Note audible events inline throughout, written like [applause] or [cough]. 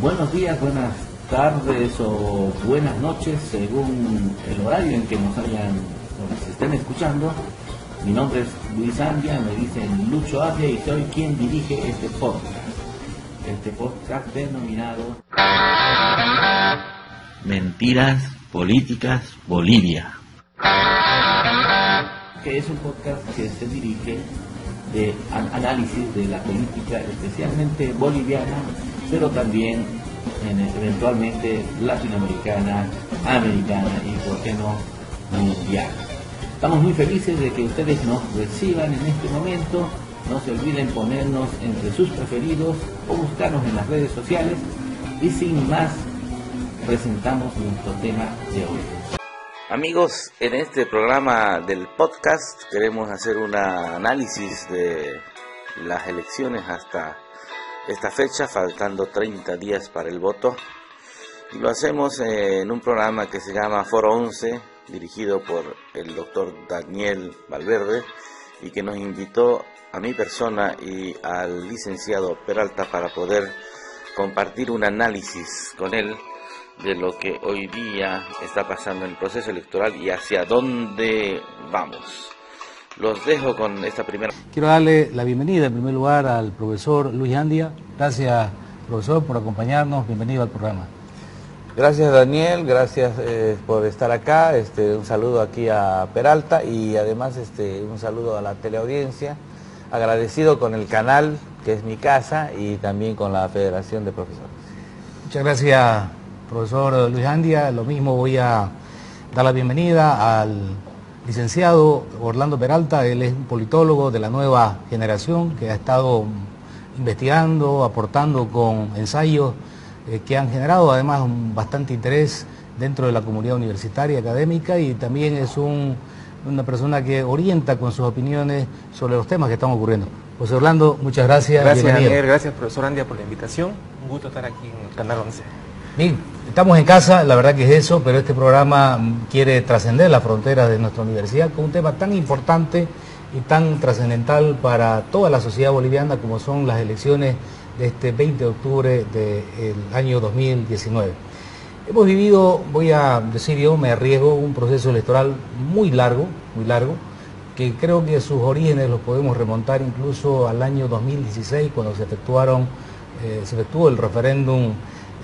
Buenos días, buenas tardes o buenas noches, según el horario en que nos hayan, nos estén escuchando. Mi nombre es Luis Andia, me dicen Lucho Avia y soy quien dirige este podcast. Este podcast denominado Mentiras Políticas Bolivia. Que es un podcast que se dirige de análisis de la política especialmente boliviana, pero también eventualmente latinoamericana, americana y, por qué no, mundial. Estamos muy felices de que ustedes nos reciban en este momento. No se olviden ponernos entre sus preferidos o buscarnos en las redes sociales. Y sin más, presentamos nuestro tema de hoy. Amigos, en este programa del podcast queremos hacer un análisis de las elecciones hasta esta fecha, faltando 30 días para el voto. Y lo hacemos en un programa que se llama Foro 11, dirigido por el doctor Daniel Valverde, y que nos invitó a mi persona y al licenciado Peralta para poder compartir un análisis con él de lo que hoy día está pasando en el proceso electoral y hacia dónde vamos. Los dejo con esta primera. Quiero darle la bienvenida en primer lugar al profesor Luis Andia. Gracias, profesor, por acompañarnos. Bienvenido al programa. Gracias Daniel, gracias eh, por estar acá, este, un saludo aquí a Peralta y además este, un saludo a la teleaudiencia, agradecido con el canal que es mi casa y también con la Federación de Profesores. Muchas gracias profesor Luis Andia, lo mismo voy a dar la bienvenida al licenciado Orlando Peralta, él es un politólogo de la nueva generación que ha estado investigando, aportando con ensayos eh, que han generado además un bastante interés dentro de la comunidad universitaria académica y también es una persona que orienta con sus opiniones sobre los temas que están ocurriendo. José Orlando, muchas gracias. Gracias, Daniel. Gracias, profesor Andia, por la invitación. Un gusto estar aquí en el Canal 11. Bien, estamos en casa, la verdad que es eso, pero este programa quiere trascender las fronteras de nuestra universidad con un tema tan importante y tan trascendental para toda la sociedad boliviana como son las elecciones de este 20 de octubre del año 2019. Hemos vivido, voy a decir yo, me arriesgo, un proceso electoral muy largo, muy largo, que creo que sus orígenes los podemos remontar incluso al año 2016, cuando se efectuaron, eh, se efectuó el referéndum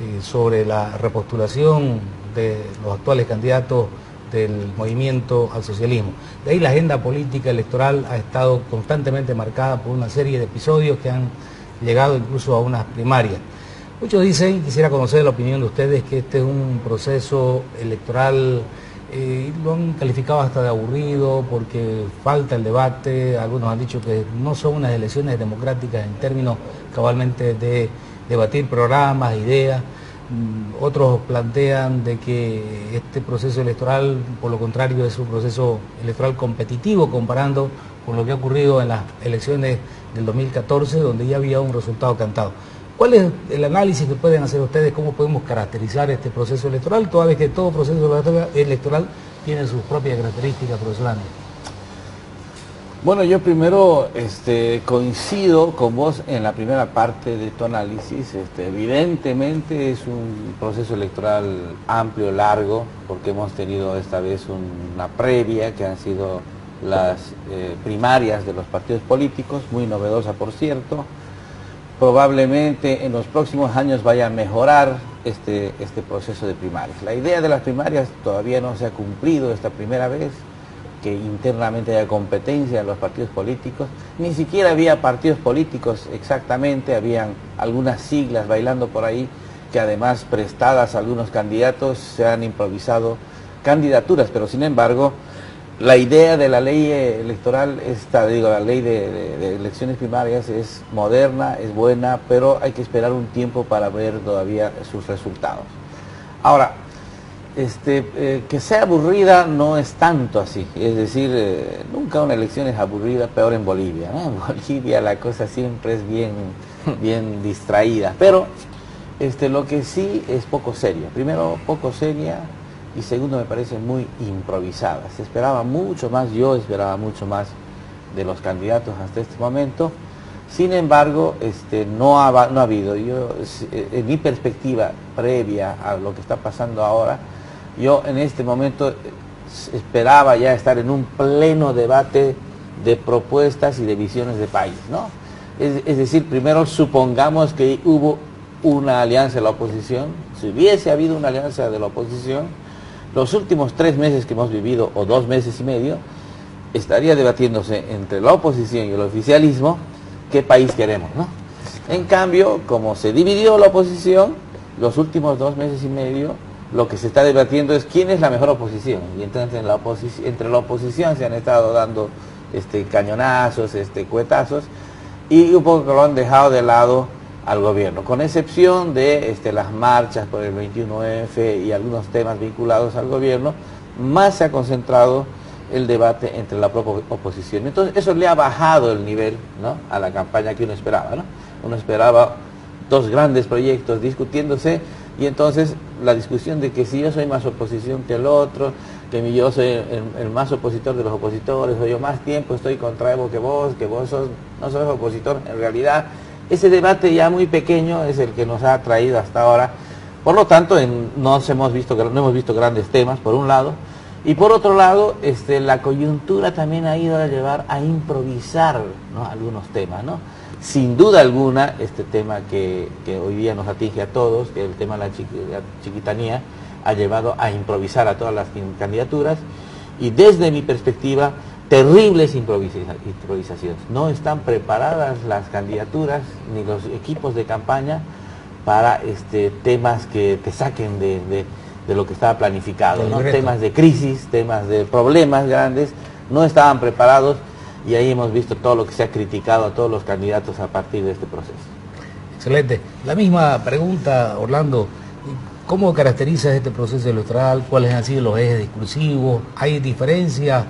eh, sobre la repostulación de los actuales candidatos del movimiento al socialismo. De ahí la agenda política electoral ha estado constantemente marcada por una serie de episodios que han llegado incluso a unas primarias. Muchos dicen, quisiera conocer la opinión de ustedes, que este es un proceso electoral, eh, lo han calificado hasta de aburrido porque falta el debate, algunos han dicho que no son unas elecciones democráticas en términos cabalmente de debatir programas, ideas. Mm, otros plantean de que este proceso electoral, por lo contrario, es un proceso electoral competitivo comparando con lo que ha ocurrido en las elecciones del 2014, donde ya había un resultado cantado. ¿Cuál es el análisis que pueden hacer ustedes? ¿Cómo podemos caracterizar este proceso electoral, toda vez que todo proceso electoral tiene sus propias características, profesor? Bueno, yo primero este, coincido con vos en la primera parte de tu análisis. Este, evidentemente es un proceso electoral amplio, largo, porque hemos tenido esta vez una previa que han sido las eh, primarias de los partidos políticos, muy novedosa por cierto. Probablemente en los próximos años vaya a mejorar este, este proceso de primarias. La idea de las primarias todavía no se ha cumplido esta primera vez, que internamente haya competencia en los partidos políticos. Ni siquiera había partidos políticos exactamente, habían algunas siglas bailando por ahí que además prestadas a algunos candidatos se han improvisado candidaturas, pero sin embargo la idea de la ley electoral, esta, digo, la ley de, elecciones primarias es moderna, es buena, pero hay que esperar un tiempo para ver todavía sus resultados. Ahora, Este, eh, que sea aburrida no es tanto así, es decir, eh, nunca una elección es aburrida, peor en Bolivia. [laughs] En Bolivia la cosa siempre es bien, bien distraída, pero este, lo que sí es poco seria. Primero, poco seria y segundo, me parece muy improvisada. Se esperaba mucho más, yo esperaba mucho más de los candidatos hasta este momento. Sin embargo, este, no, ha, no ha habido, yo, en mi perspectiva previa a lo que está pasando ahora, yo en este momento eh, esperaba ya estar en un pleno debate de propuestas y de visiones de país, ¿no? Es, decir, primero supongamos que hubo una alianza de la oposición, si hubiese habido una alianza de la oposición, los últimos tres meses que hemos vivido, o dos meses y medio, estaría debatiéndose entre la oposición y el oficialismo qué país queremos, ¿no? En cambio, como se dividió la oposición, los últimos dos meses y medio lo que se está debatiendo es quién es la mejor oposición. Y entonces entre la oposición se han estado dando este, cañonazos, este, cuetazos, y un poco lo han dejado de lado al gobierno, con excepción de este, las marchas por el 21F y algunos temas vinculados al gobierno, más se ha concentrado el debate entre la propia oposición. Entonces eso le ha bajado el nivel a la campaña que uno esperaba. ¿no? Uno esperaba dos grandes proyectos discutiéndose y entonces la discusión de que si yo soy más oposición que el otro, que yo soy el, más opositor de los opositores, o yo más tiempo estoy contra Evo que vos, que vos sos, no sos opositor, en realidad ese debate ya muy pequeño es el que nos ha traído hasta ahora. Por lo tanto, no, hemos visto, no hemos visto grandes temas, por un lado, y por otro lado, este, la coyuntura también ha ido a llevar a improvisar algunos temas, ¿no? sin duda alguna, este tema que, hoy día nos atinge a todos, que el tema de la, chiquitanía, ha llevado a improvisar a todas las candidaturas y desde mi perspectiva, terribles improvisaciones. No están preparadas las candidaturas ni los equipos de campaña para este, temas que te saquen de, lo que estaba planificado, temas de crisis, temas de problemas grandes, no estaban preparados y ahí hemos visto todo lo que se ha criticado a todos los candidatos a partir de este proceso. Excelente. La misma pregunta, Orlando. ¿Cómo caracteriza este proceso electoral? ¿Cuáles han sido los ejes discursivos? ¿Hay diferencias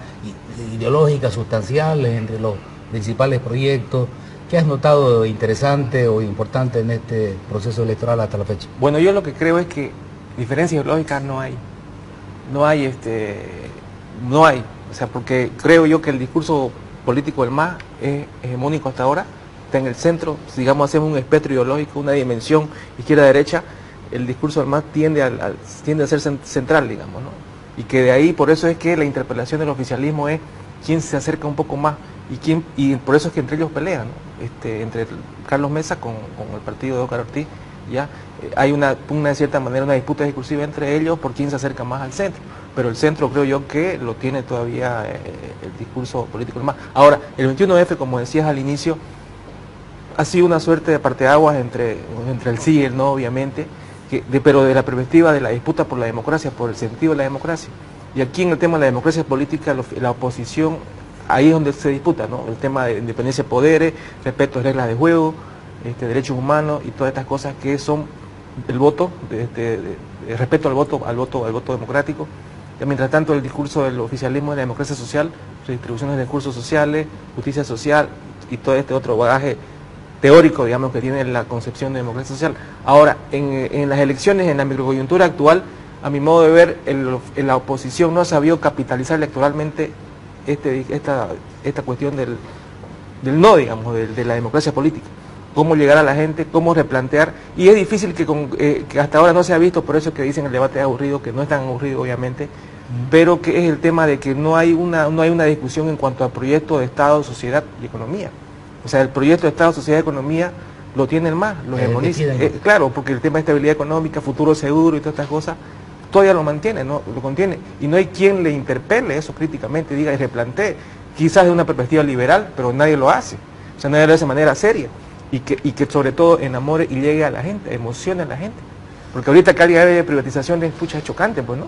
ideológicas sustanciales entre los principales proyectos? ¿Qué has notado interesante o importante en este proceso electoral hasta la fecha? Bueno, yo lo que creo es que diferencias ideológicas no hay. No hay, este, no hay. O sea, porque creo yo que el discurso político del MAS es hegemónico hasta ahora, está en el centro, digamos hacemos un espectro ideológico, una dimensión izquierda-derecha, el discurso del MAS tiende, al, tiende a ser central, digamos, ¿no? Y que de ahí, por eso es que la interpelación del oficialismo es quién se acerca un poco más y quién y por eso es que entre ellos pelean, este, entre Carlos Mesa con, el partido de Oscar Ortiz, ya eh, hay una, una, de cierta manera una disputa discursiva entre ellos por quién se acerca más al centro pero el centro creo yo que lo tiene todavía eh, el discurso político más. Ahora, el 21F, como decías al inicio, ha sido una suerte de parteaguas entre, entre el sí y el no, obviamente, que, pero de la perspectiva de la disputa por la democracia, por el sentido de la democracia. Y aquí en el tema de la democracia política, la oposición, ahí es donde se disputa, ¿no? El tema de independencia de poderes, respeto a reglas de juego, este, derechos humanos y todas estas cosas que son el voto, de, respeto al voto, al voto, al voto democrático Mientras tanto, el discurso del oficialismo de la democracia social, redistribución de recursos sociales, justicia social y todo este otro bagaje teórico, digamos, que tiene la concepción de democracia social. Ahora, en, las elecciones, en la microcoyuntura actual, a mi modo de ver, la oposición no ha sabido capitalizar electoralmente este, esta, esta cuestión del, del no, digamos, de la democracia política cómo llegar a la gente, cómo replantear, y es difícil que, eh, que hasta ahora no se ha visto, por eso que dicen el debate es aburrido, que no es tan aburrido obviamente, pero que es el tema de que no hay, una, no hay una discusión en cuanto al proyecto de Estado, sociedad y economía. O sea, el proyecto de Estado, sociedad y economía lo tiene el MAS, lo hegemoniza. Eh, claro, porque el tema de estabilidad económica, futuro seguro y todas estas cosas, todavía lo mantiene, ¿no? lo contiene. Y no hay quien le interpele eso críticamente, diga y replantee, quizás de una perspectiva liberal, pero nadie lo hace. O sea, nadie lo hace de manera seria y que, y que sobre todo enamore y llegue a la gente, emocione a la gente. Porque ahorita que alguien de privatización es pucha chocante, pues, ¿no?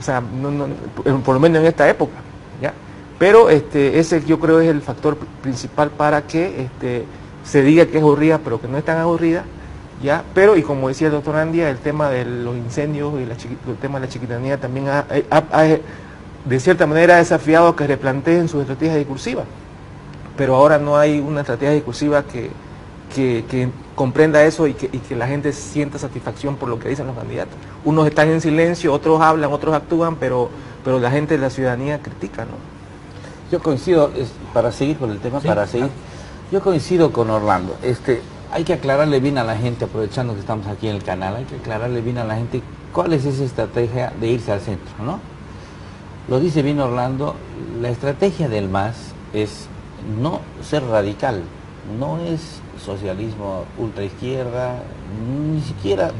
O sea, por lo menos en esta época. Pero este, ese yo creo es el factor principal para que este, se diga que es aburrida, pero que no es tan aburrida, ¿ya? Pero, y como decía el doctor Andia, el tema de los incendios y el tema de la chiquitanía también ha, de cierta manera ha desafiado que replanteen su estrategia discursiva. Pero ahora no hay una estrategia discursiva que, que, comprenda eso y que, y que, la gente sienta satisfacción por lo que dicen los candidatos. Unos están en silencio, otros hablan, otros actúan, pero, pero la gente de la ciudadanía critica, ¿no? Yo coincido, para seguir con el tema, para seguir, yo coincido con Orlando. Este, hay que aclararle bien a la gente, aprovechando que estamos aquí en el canal, hay que aclararle bien a la gente cuál es esa estrategia de irse al centro, ¿no? Lo dice bien Orlando, la estrategia del MAS es no ser radical, no es socialismo ultraizquierda, ni siquiera,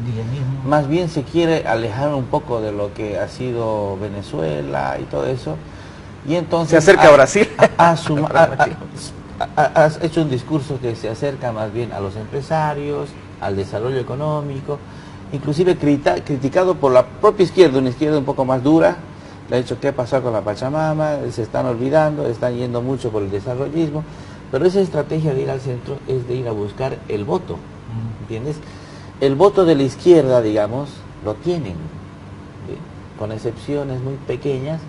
más bien se quiere alejar un poco de lo que ha sido Venezuela y todo eso, y entonces... Se acerca a Brasil. A, [laughs] has hecho un discurso que se acerca más bien a los empresarios, al desarrollo económico, inclusive criticado por la propia izquierda, una izquierda un poco más dura, le ha dicho qué pasó con la Pachamama, se están olvidando, están yendo mucho por el desarrollismo, pero esa estrategia de ir al centro es de ir a buscar el voto, ¿entiendes? El voto de la izquierda, digamos, lo tienen, con excepciones muy pequeñas,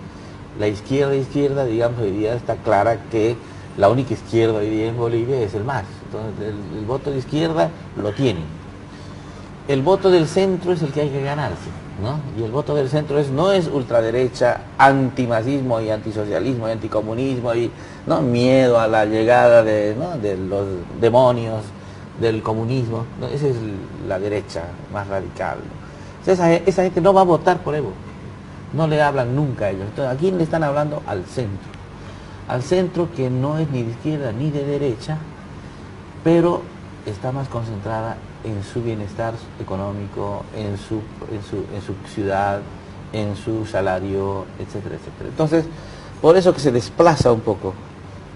la izquierda izquierda, digamos, hoy día está clara que la única izquierda hoy día en Bolivia es el MAS. Entonces el, voto de izquierda lo tienen. El voto del centro es el que hay que ganarse, ¿no? Y el voto del centro es, no es ultraderecha, antimasismo y antisocialismo y anticomunismo y ¿no? miedo a la llegada de, los demonios del comunismo. Esa es la derecha más radical. esa, esa gente no va a votar por Evo. No le hablan nunca a ellos. Entonces, ¿a quién le están hablando? Al centro al centro que no es ni de izquierda ni de derecha, pero está más concentrada en su bienestar económico, en su, en su, en su ciudad, en su salario, etcétera, etcétera. Entonces, por eso que se desplaza un poco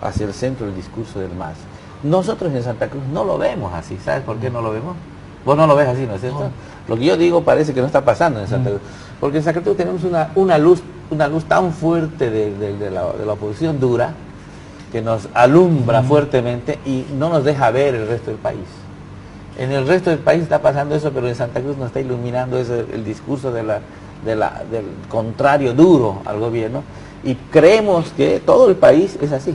hacia el centro el discurso del MAS. Nosotros en Santa Cruz no lo vemos así, ¿sabes por qué no lo vemos? Vos no lo ves así, ¿no es cierto? Lo que yo digo parece que no está pasando en Santa Cruz. Porque en Santa Cruz tenemos una, una luz una luz tan fuerte de, la, oposición dura que nos alumbra fuertemente y no nos deja ver el resto del país. En el resto del país está pasando eso, pero en Santa Cruz nos está iluminando ese, el discurso de la, del contrario duro al gobierno y creemos que todo el país es así.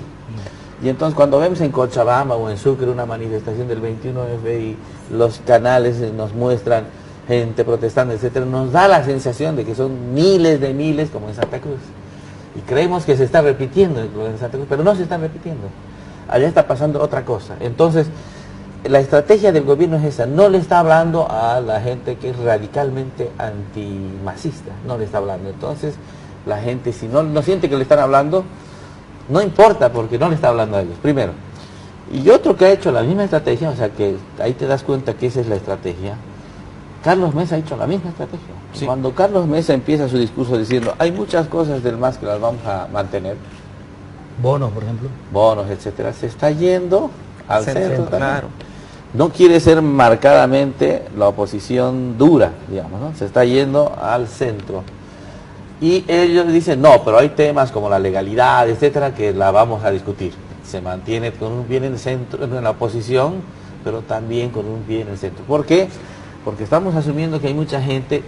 Y entonces cuando vemos en Cochabamba o en Sucre una manifestación del 21F y los canales nos muestran gente protestando, etcétera, nos da la sensación de que son miles de miles como en Santa Cruz. Y creemos que se está repitiendo en Santa Cruz, pero no se está repitiendo. Allá está pasando otra cosa. Entonces, la estrategia del gobierno es esa, no le está hablando a la gente que es radicalmente antimacista, no le está hablando. Entonces, la gente si no, no siente que le están hablando, no importa porque no le está hablando a ellos, primero. Y otro que ha hecho la misma estrategia, o sea que ahí te das cuenta que esa es la estrategia, Carlos Mesa ha hecho la misma estrategia. Cuando Carlos Mesa empieza su discurso diciendo, hay muchas cosas del MAS que las vamos a mantener. Bonos, por ejemplo. Bonos, etcétera. Se está yendo al centro, claro. No quiere ser marcadamente la oposición dura, digamos, ¿no? Se está yendo al centro. Y ellos dicen, no, pero hay temas como la legalidad, etcétera, que la vamos a discutir. Se mantiene con un bien en el centro, en la oposición, pero también con un bien en el centro. ¿Por qué? Porque estamos asumiendo que hay mucha gente,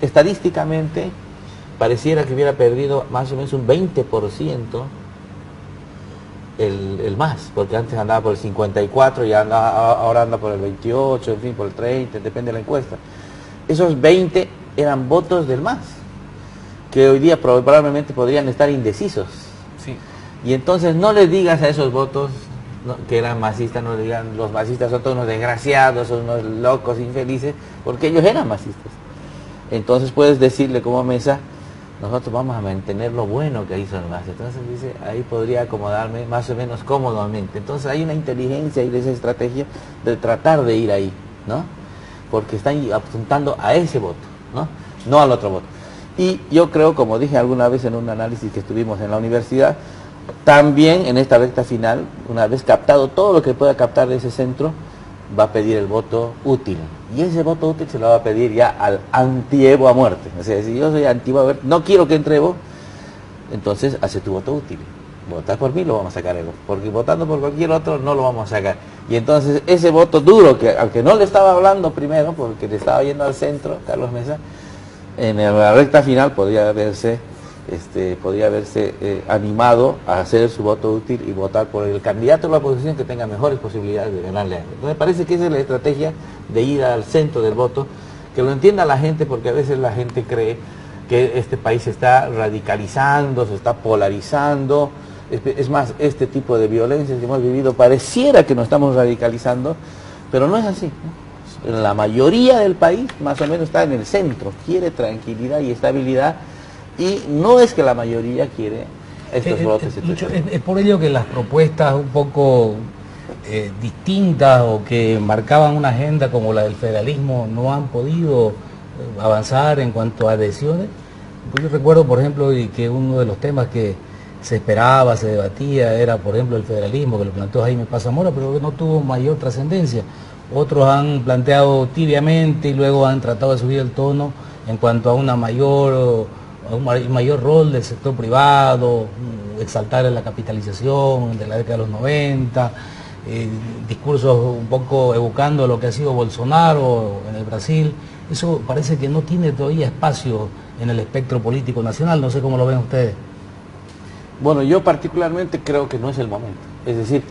estadísticamente, pareciera que hubiera perdido más o menos un 20% el, el, más, porque antes andaba por el 54 y ahora anda por el 28, en fin, por el 30, depende de la encuesta. Esos 20 eran votos del más, que hoy día probablemente podrían estar indecisos. Sí. Y entonces no les digas a esos votos que eran masistas, no digan los masistas son todos unos desgraciados, son unos locos, infelices, porque ellos eran masistas. Entonces puedes decirle como mesa, nosotros vamos a mantener lo bueno que hizo el MAS. Entonces dice, ahí podría acomodarme más o menos cómodamente. Entonces hay una inteligencia y esa estrategia de tratar de ir ahí, ¿no? Porque están apuntando a ese voto, ¿no? No al otro voto. Y yo creo, como dije alguna vez en un análisis que estuvimos en la universidad, también en esta recta final, una vez captado todo lo que pueda captar de ese centro, va a pedir el voto útil. Y ese voto útil se lo va a pedir ya al anti-Evo a muerte. O sea, si yo soy anti no quiero que entre Evo, entonces hace tu voto útil. votar por mí lo vamos a sacar, porque votando por cualquier otro no lo vamos a sacar. Y entonces ese voto duro, que aunque no le estaba hablando primero, porque le estaba yendo al centro, Carlos Mesa, en la recta final podría haberse, este, podría haberse eh, animado a hacer su voto útil y votar por el candidato de la oposición que tenga mejores posibilidades de ganarle a él. Entonces parece que esa es la estrategia de ir al centro del voto, que lo entienda la gente, porque a veces la gente cree que este país se está radicalizando, se está polarizando, es más, este tipo de violencia que hemos vivido pareciera que nos estamos radicalizando, pero no es así. La mayoría del país más o menos está en el centro, quiere tranquilidad y estabilidad y no es que la mayoría quiere estos votos. Es, por ello que las propuestas un poco eh, distintas o que marcaban una agenda como la del federalismo no han podido eh, avanzar en cuanto a adhesiones. Pues yo recuerdo, por ejemplo, que uno de los temas que se esperaba, se debatía, era por ejemplo el federalismo que lo planteó Jaime Pazamora, pero que no tuvo mayor trascendencia. Otros han planteado tibiamente y luego han tratado de subir el tono en cuanto a una mayor, un mayor rol del sector privado, exaltar la capitalización de la década de los 90, eh, discursos un poco evocando lo que ha sido Bolsonaro en el Brasil. Eso parece que no tiene todavía espacio en el espectro político nacional, no sé cómo lo ven ustedes. Bueno, yo particularmente creo que no es el momento. Es decir,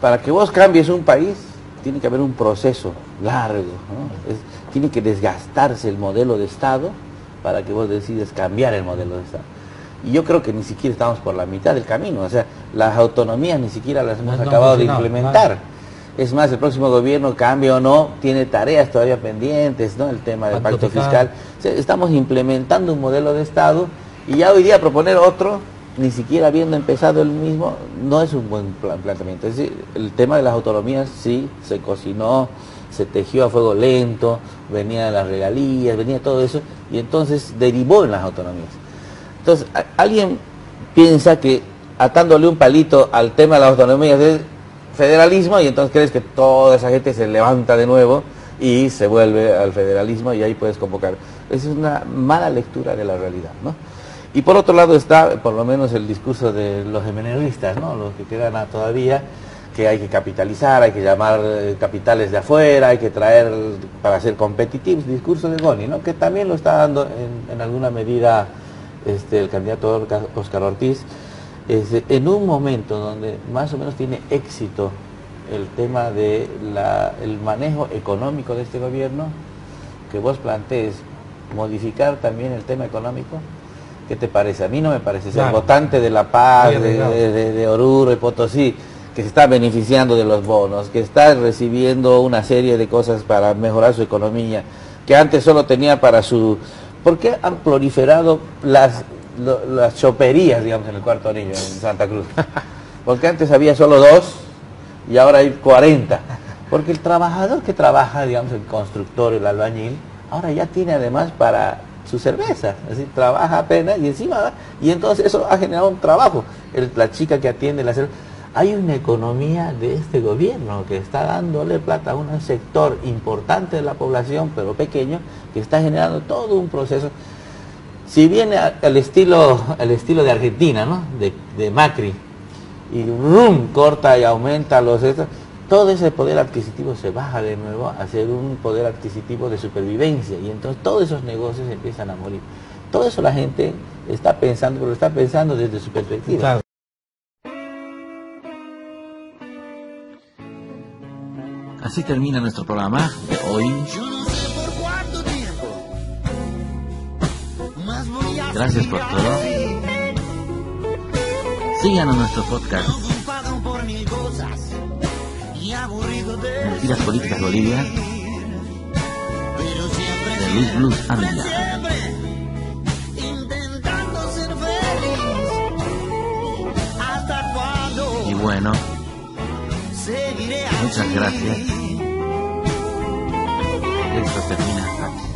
para que vos cambies un país, tiene que haber un proceso largo, tiene que desgastarse el modelo de Estado para que vos decides cambiar el modelo de Estado. Y yo creo que ni siquiera estamos por la mitad del camino, o sea, las autonomías ni siquiera las hemos acabado de implementar. Es más, el próximo gobierno, cambie o no, tiene tareas todavía pendientes, ¿no? El tema del pacto, fiscal. estamos implementando un modelo de Estado y ya hoy día proponer otro ni siquiera habiendo empezado el mismo, no es un buen planteamiento. Es decir, el tema de las autonomías sí se cocinó, se tejió a fuego lento, venía las regalías, venía todo eso, y entonces derivó en las autonomías. Entonces, alguien piensa que atándole un palito al tema de las autonomías es federalismo, y entonces crees que toda esa gente se levanta de nuevo y se vuelve al federalismo y ahí puedes convocar. Es una mala lectura de la realidad, ¿no? Y por otro lado está, por lo menos, el discurso de los emeneristas, ¿no? los que quedan todavía, que hay que capitalizar, hay que llamar eh, capitales de afuera, hay que traer para ser competitivos, discurso de Goni, ¿no? que también lo está dando en, alguna medida este, el candidato Oscar Ortiz, en un momento donde más o menos tiene éxito el tema del el manejo económico de este gobierno, que vos plantees modificar también el tema económico, ¿Qué te parece? A mí no me parece ser votante de La Paz, de, Oruro y Potosí, que se está beneficiando de los bonos, que está recibiendo una serie de cosas para mejorar su economía, que antes solo tenía para su... ¿Por qué han proliferado las, las choperías, digamos, en el cuarto anillo, en Santa Cruz? [laughs] Porque antes había solo dos y ahora hay 40. Porque el trabajador que trabaja, digamos, el constructor, el albañil, ahora ya tiene además para su cerveza, es decir, trabaja apenas y encima, y entonces eso ha generado un trabajo. la chica que atiende la cerveza. Hay una economía de este gobierno que está dándole plata a un sector importante de la población, pero pequeño, que está generando todo un proceso. Si viene al estilo, al estilo de Argentina, ¿no? de, Macri, y rum, corta y aumenta los todo ese poder adquisitivo se baja de nuevo a ser un poder adquisitivo de supervivencia y entonces todos esos negocios empiezan a morir. Todo eso la gente está pensando, pero está pensando desde su perspectiva. Así termina nuestro programa de hoy. Gracias por todo. Síganos en nuestro podcast. Mentiras Políticas Bolivia de Luis Blues Amiga. Y bueno, muchas gracias. Esto termina aquí.